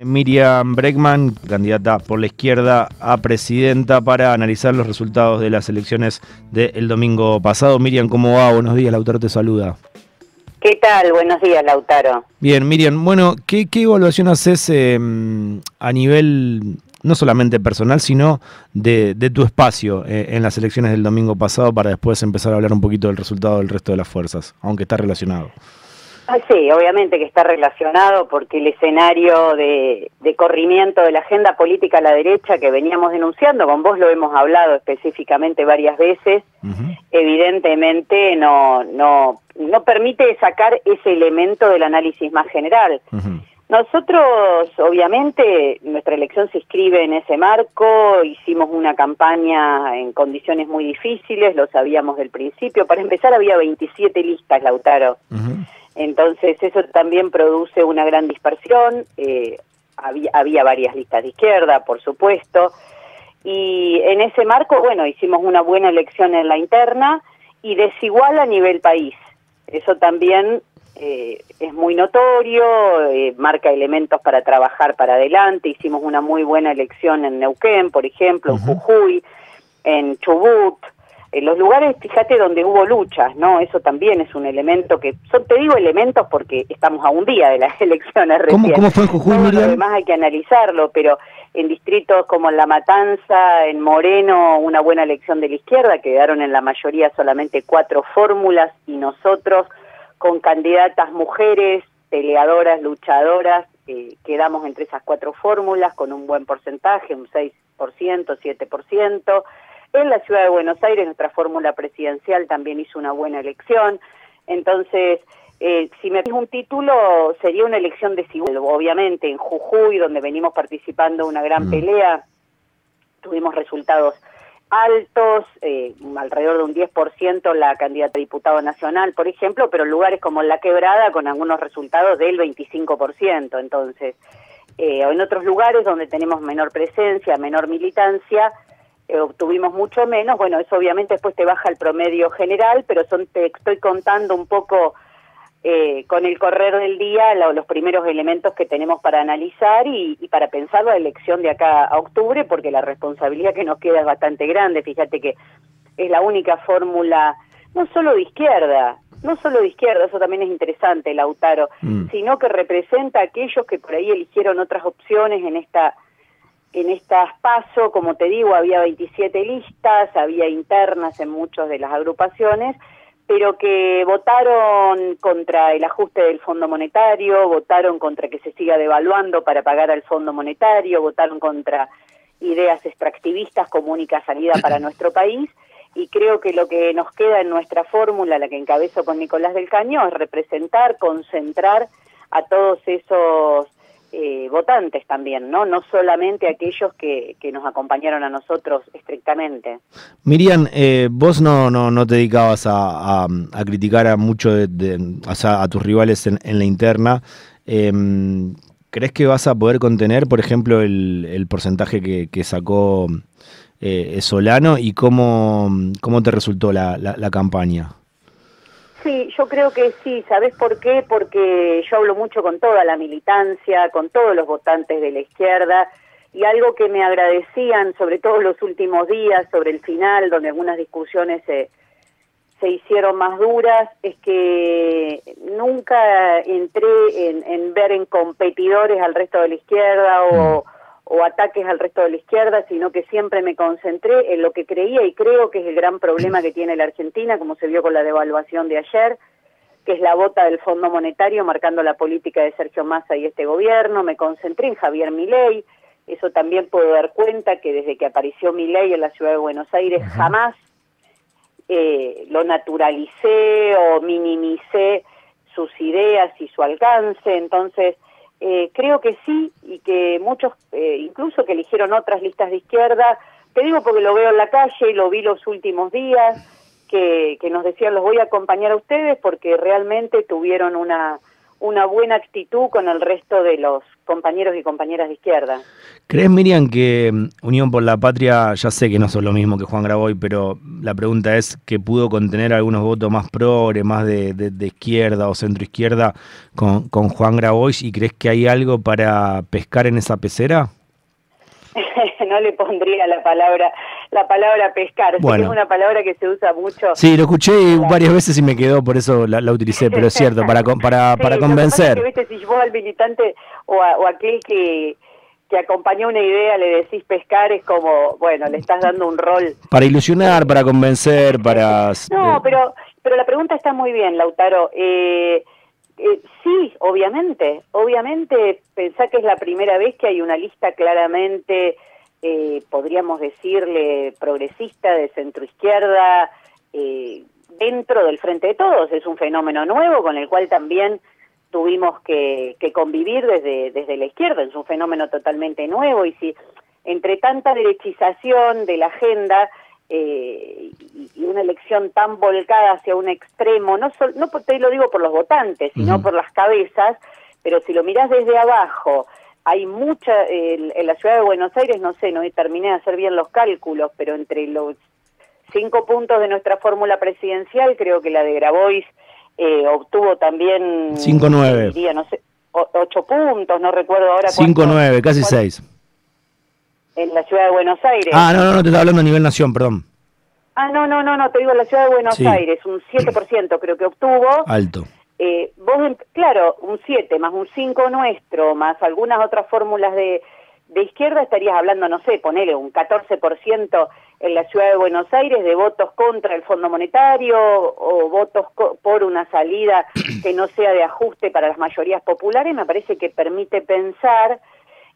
Miriam Breckman, candidata por la izquierda a presidenta para analizar los resultados de las elecciones del domingo pasado. Miriam, ¿cómo va? Buenos días, Lautaro te saluda. ¿Qué tal? Buenos días, Lautaro. Bien, Miriam, bueno, ¿qué, evaluación haces em, a nivel no solamente personal, sino de, tu espacio eh, en las elecciones del domingo pasado para después empezar a hablar un poquito del resultado del resto de las fuerzas, aunque está relacionado? Ah, sí, obviamente que está relacionado porque el escenario de, corrimiento de la agenda política a la derecha que veníamos denunciando, con vos lo hemos hablado específicamente varias veces, evidentemente no, no, no permite sacar ese elemento del análisis más general. Nosotros, obviamente, nuestra elección se inscribe en ese marco, hicimos una campaña en condiciones muy difíciles, lo sabíamos del principio. Para empezar, había 27 listas, Lautaro. Entonces eso también produce una gran dispersión. Eh, había, había varias listas de izquierda, por supuesto. Y en ese marco, bueno, hicimos una buena elección en la interna y desigual a nivel país. Eso también eh, es muy notorio, eh, marca elementos para trabajar para adelante. Hicimos una muy buena elección en Neuquén, por ejemplo, en Jujuy, en Chubut, en los lugares, fíjate, donde hubo luchas, ¿no? Eso también es un elemento que, son, te digo elementos porque estamos a un día de las elecciones ¿Cómo, ¿Cómo, fue en Jujuy, Además hay que analizarlo, pero en distritos como La Matanza, en Moreno, una buena elección de la izquierda, quedaron en la mayoría solamente cuatro fórmulas y nosotros con candidatas mujeres, peleadoras, luchadoras, eh, quedamos entre esas cuatro fórmulas con un buen porcentaje, un 6%, 7%. En la ciudad de Buenos Aires, nuestra fórmula presidencial también hizo una buena elección. Entonces, eh, si me pides un título, sería una elección desigual. Obviamente, en Jujuy, donde venimos participando una gran mm. pelea, tuvimos resultados altos, eh, alrededor de un 10% la candidata a diputado nacional, por ejemplo, pero lugares como La Quebrada con algunos resultados del 25%. Entonces, eh, en otros lugares donde tenemos menor presencia, menor militancia, eh, obtuvimos mucho menos, bueno, eso obviamente después te baja el promedio general, pero son te estoy contando un poco eh, con el correr del día los primeros elementos que tenemos para analizar y, para pensar la elección de acá a octubre, porque la responsabilidad que nos queda es bastante grande. Fíjate que es la única fórmula, no solo de izquierda, no solo de izquierda, eso también es interesante, Lautaro, mm. sino que representa a aquellos que por ahí eligieron otras opciones en esta en estas PASO, como te digo, había 27 listas, había internas en muchas de las agrupaciones, pero que votaron contra el ajuste del Fondo Monetario, votaron contra que se siga devaluando para pagar al Fondo Monetario, votaron contra ideas extractivistas como única salida para nuestro país, y creo que lo que nos queda en nuestra fórmula, la que encabezo con Nicolás del Caño, es representar, concentrar a todos esos eh, votantes también, ¿no? No solamente aquellos que, que, nos acompañaron a nosotros estrictamente. Miriam, eh, vos no, no, no te dedicabas a, a, criticar a mucho de, a tus rivales en, la interna. Em, ¿Crees que vas a poder contener, por ejemplo, el, el porcentaje que, sacó eh, Solano y cómo, cómo te resultó la, la campaña? Sí, yo creo que sí. ¿Sabes por qué? Porque yo hablo mucho con toda la militancia, con todos los votantes de la izquierda, y algo que me agradecían, sobre todo los últimos días, sobre el final, donde algunas discusiones se, se hicieron más duras, es que nunca entré en, en ver en competidores al resto de la izquierda o mm o ataques al resto de la izquierda, sino que siempre me concentré en lo que creía y creo que es el gran problema que tiene la Argentina, como se vio con la devaluación de ayer, que es la bota del Fondo Monetario marcando la política de Sergio Massa y este gobierno. Me concentré en Javier Milei, eso también puedo dar cuenta que desde que apareció Milei en la ciudad de Buenos Aires jamás eh, lo naturalicé o minimicé sus ideas y su alcance, entonces eh, creo que sí y que muchos, eh, incluso que eligieron otras listas de izquierda, te digo porque lo veo en la calle y lo vi los últimos días, que, que nos decían los voy a acompañar a ustedes porque realmente tuvieron una, una buena actitud con el resto de los compañeros y compañeras de izquierda. ¿Crees, Miriam, que mm, Unión por la Patria, ya sé que no son lo mismo que Juan Graboy, pero la pregunta es que pudo contener algunos votos más progre, más de, izquierda o centro izquierda con, con Juan Graboy y crees que hay algo para pescar en esa pecera? no le pondría la palabra la palabra pescar, es una palabra que se usa mucho. Sí, lo escuché varias veces y me quedó, por eso la, utilicé, pero es cierto, para para, para convencer. Que, si vos al militante o, o aquel que que acompañó una idea le decís pescar es como, bueno, le estás dando un rol. Para ilusionar, para convencer, para... No, pero, pero la pregunta está muy bien, Lautaro. Eh, eh, sí, obviamente, obviamente pensá que es la primera vez que hay una lista claramente, eh, podríamos decirle, progresista, de centroizquierda, eh, dentro del Frente de Todos. Es un fenómeno nuevo con el cual también tuvimos que, que convivir desde, desde la izquierda. Es un fenómeno totalmente nuevo y si entre tanta derechización de la agenda eh, y una elección tan volcada hacia un extremo, no, no te lo digo por los votantes, sino por las cabezas, pero si lo mirás desde abajo, hay mucha, en la ciudad de Buenos Aires, no sé, no terminé de hacer bien los cálculos, pero entre los cinco puntos de nuestra fórmula presidencial, creo que la de Grabois eh, obtuvo también... 5-9. No sé, ocho puntos, no recuerdo ahora. 5-9, casi 6 en la ciudad de Buenos Aires. Ah, no, no, no, te estaba hablando a nivel nación, perdón. Ah, no, no, no, no, te digo la ciudad de Buenos Aires, un 7% creo que obtuvo. Alto. Eh, vos, claro, un 7 más un 5 nuestro, más algunas otras fórmulas de, de izquierda, estarías hablando, no sé, ponele un 14% en la ciudad de Buenos Aires de votos contra el Fondo Monetario o votos por una salida que no sea de ajuste para las mayorías populares, me parece que permite pensar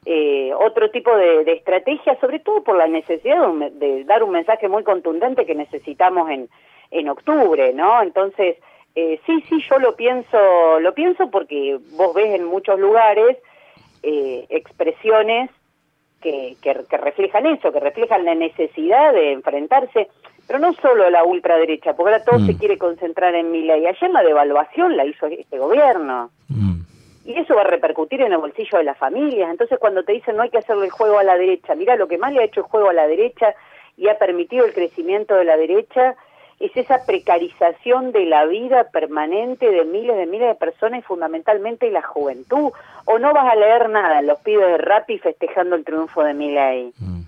eh, otro tipo de, estrategia, sobre todo por la necesidad de, dar un mensaje muy contundente que necesitamos en, en octubre, ¿no? Entonces, eh, sí, sí, yo lo pienso, lo pienso porque vos ves en muchos lugares eh, expresiones que, que, reflejan eso, que reflejan la necesidad de enfrentarse, pero no solo la ultraderecha, porque ahora todo se mm. quiere concentrar en mi ley. Ayer la devaluación la hizo este gobierno. Mm. Y eso va a repercutir en el bolsillo de las familias. Entonces cuando te dicen no hay que hacerle el juego a la derecha, mira, lo que más le ha hecho el juego a la derecha y ha permitido el crecimiento de la derecha es esa precarización de la vida permanente de miles de miles de personas y fundamentalmente la juventud. O no vas a leer nada los pibes de Rappi festejando el triunfo de Milei. Mm.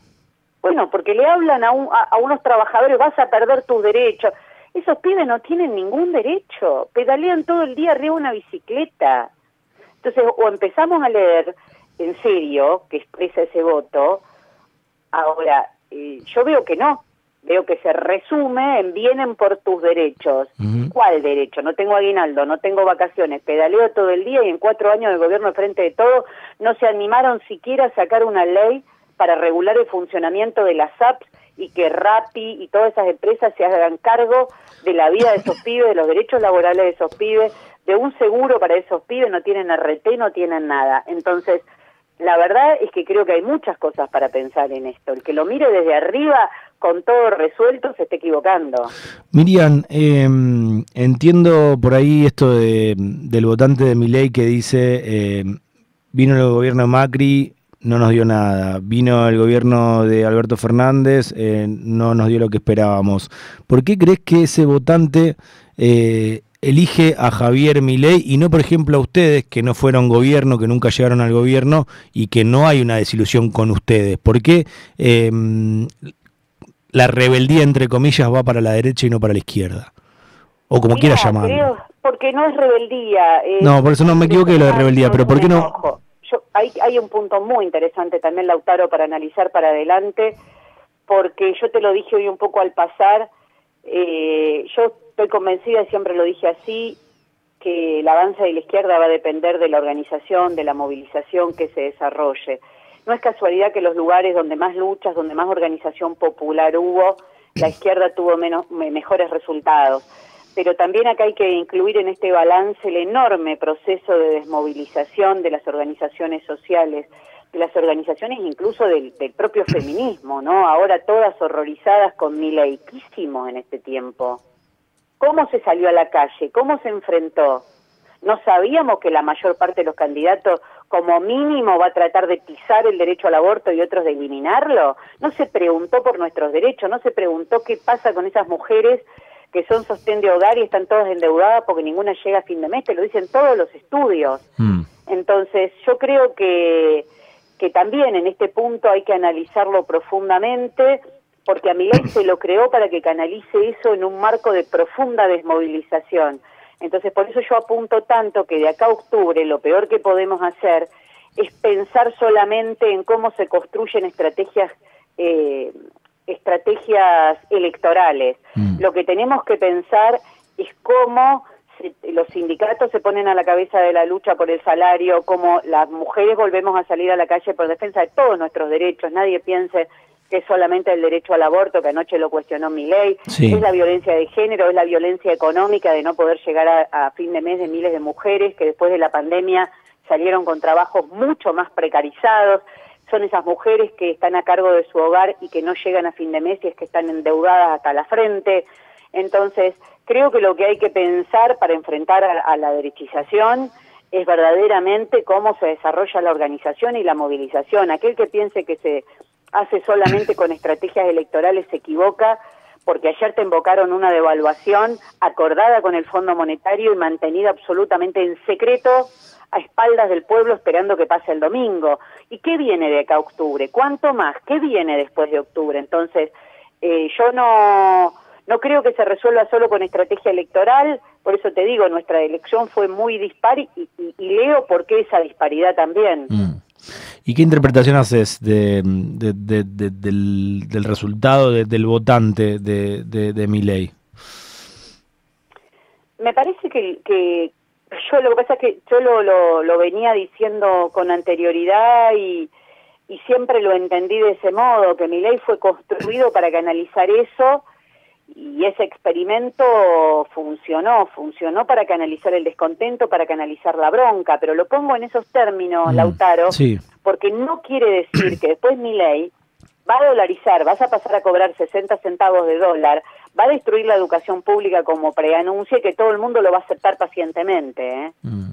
Bueno, porque le hablan a, a, unos trabajadores, vas a perder tus derechos. Esos pibes no tienen ningún derecho, pedalean todo el día arriba de una bicicleta. Entonces, o empezamos a leer en serio que expresa ese voto, ahora, eh, yo veo que no, veo que se resume en vienen por tus derechos. ¿Cuál derecho? No tengo aguinaldo, no tengo vacaciones, pedaleo todo el día y en cuatro años de gobierno frente de todo no se animaron siquiera a sacar una ley para regular el funcionamiento de las apps y que Rappi y todas esas empresas se hagan cargo de la vida de esos pibes, de los derechos laborales de esos pibes, de un seguro para esos pibes, no tienen RT, no tienen nada. Entonces, la verdad es que creo que hay muchas cosas para pensar en esto. El que lo mire desde arriba con todo resuelto se está equivocando. Miriam, em, entiendo por ahí esto de, del votante de mi ley que dice, em, vino el gobierno Macri, no nos dio nada, vino el gobierno de Alberto Fernández, eh, no nos dio lo que esperábamos. ¿Por qué crees que ese votante... Eh, elige a Javier Milei y no, por ejemplo, a ustedes que no fueron gobierno, que nunca llegaron al gobierno y que no hay una desilusión con ustedes? ¿Por qué em, la rebeldía, entre comillas, va para la derecha y no para la izquierda? O como quiera llamarlo. porque no es rebeldía. no, por eso no me equivoqué lo de rebeldía, pero ¿por qué no? hay, hay un punto muy interesante también, Lautaro, para analizar para adelante, porque yo te lo dije hoy un poco al pasar, eh, yo estoy convencida, y siempre lo dije así, que el avance de la izquierda va a depender de la organización, de la movilización que se desarrolle. No es casualidad que los lugares donde más luchas, donde más organización popular hubo, la izquierda tuvo menos, mejores resultados. Pero también acá hay que incluir en este balance el enorme proceso de desmovilización de las organizaciones sociales, de las organizaciones incluso del, del propio feminismo, ¿no? Ahora todas horrorizadas con mi en este tiempo. ¿Cómo se salió a la calle? ¿Cómo se enfrentó? ¿No sabíamos que la mayor parte de los candidatos como mínimo va a tratar de pisar el derecho al aborto y otros de eliminarlo? No se preguntó por nuestros derechos, no se preguntó qué pasa con esas mujeres que son sostén de hogar y están todas endeudadas porque ninguna llega a fin de mes, te lo dicen todos los estudios. Mm. Entonces, yo creo que, que también en este punto hay que analizarlo profundamente, porque a Milei se lo creó para que canalice eso en un marco de profunda desmovilización. Entonces, por eso yo apunto tanto que de acá a octubre lo peor que podemos hacer es pensar solamente en cómo se construyen estrategias eh, estrategias electorales. Mm. Lo que tenemos que pensar es cómo los sindicatos se ponen a la cabeza de la lucha por el salario, cómo las mujeres volvemos a salir a la calle por defensa de todos nuestros derechos. Nadie piense que es solamente el derecho al aborto, que anoche lo cuestionó mi ley, es la violencia de género, es la violencia económica de no poder llegar a, fin de mes de miles de mujeres que después de la pandemia salieron con trabajos mucho más precarizados, son esas mujeres que están a cargo de su hogar y que no llegan a fin de mes y es que están endeudadas hasta la frente. Entonces, creo que lo que hay que pensar para enfrentar a la derechización es verdaderamente cómo se desarrolla la organización y la movilización. Aquel que piense que se hace solamente con estrategias electorales se equivoca porque ayer te invocaron una devaluación acordada con el Fondo Monetario y mantenida absolutamente en secreto a espaldas del pueblo esperando que pase el domingo. ¿Y qué viene de acá a octubre? ¿Cuánto más? ¿Qué viene después de octubre? Entonces, eh, yo no, no creo que se resuelva solo con estrategia electoral, por eso te digo, nuestra elección fue muy dispar y, leo por qué esa disparidad también. Mm. ¿Y qué interpretación haces de, del, resultado del votante de, mi ley? Me parece que, yo lo que pasa es que yo lo, lo, venía diciendo con anterioridad y, y, siempre lo entendí de ese modo, que mi ley fue construido para canalizar eso y ese experimento funcionó, funcionó para canalizar el descontento, para canalizar la bronca, pero lo pongo en esos términos, mm, Lautaro, porque no quiere decir que después mi ley va a dolarizar, vas a pasar a cobrar 60 centavos de dólar, va a destruir la educación pública como preanuncia y que todo el mundo lo va a aceptar pacientemente. ¿eh? Mm.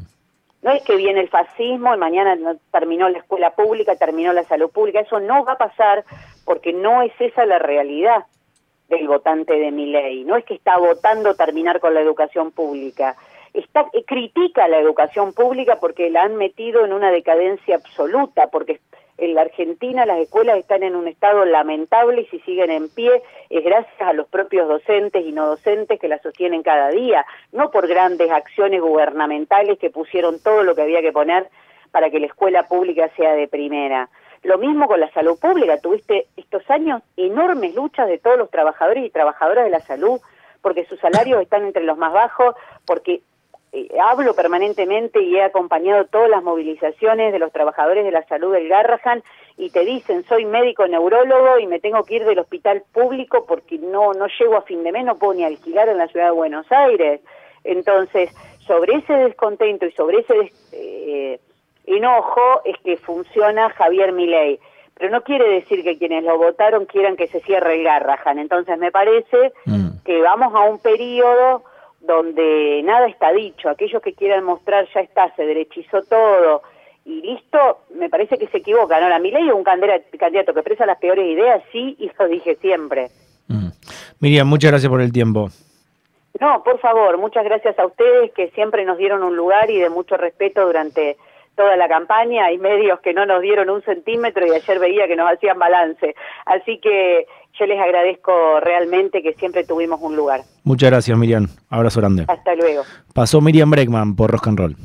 No es que viene el fascismo y mañana terminó la escuela pública, terminó la salud pública, eso no va a pasar porque no es esa la realidad del votante de mi ley. No es que está votando terminar con la educación pública. Está, eh, critica la educación pública porque la han metido en una decadencia absoluta, porque en la Argentina las escuelas están en un estado lamentable y si siguen en pie es gracias a los propios docentes y no docentes que las sostienen cada día, no por grandes acciones gubernamentales que pusieron todo lo que había que poner para que la escuela pública sea de primera. Lo mismo con la salud pública, tuviste estos años enormes luchas de todos los trabajadores y trabajadoras de la salud, porque sus salarios están entre los más bajos, porque eh, hablo permanentemente y he acompañado todas las movilizaciones de los trabajadores de la salud del Garrahan y te dicen soy médico neurólogo y me tengo que ir del hospital público porque no no llego a fin de mes, no puedo ni alquilar en la ciudad de Buenos Aires. Entonces, sobre ese descontento y sobre ese eh, enojo es que funciona Javier Milei. Pero no quiere decir que quienes lo votaron quieran que se cierre el Garrahan. Entonces me parece mm. que vamos a un periodo donde nada está dicho. Aquellos que quieran mostrar ya está, se derechizó todo y listo, me parece que se equivocan. Ahora, Milei es un candidato que expresa las peores ideas, sí, y lo dije siempre. Mm. Miriam, muchas gracias por el tiempo. No, por favor, muchas gracias a ustedes que siempre nos dieron un lugar y de mucho respeto durante toda la campaña, hay medios que no nos dieron un centímetro y ayer veía que nos hacían balance. Así que yo les agradezco realmente que siempre tuvimos un lugar. Muchas gracias, Miriam. Abrazo grande. Hasta luego. Pasó Miriam Breckman por Rock and Roll.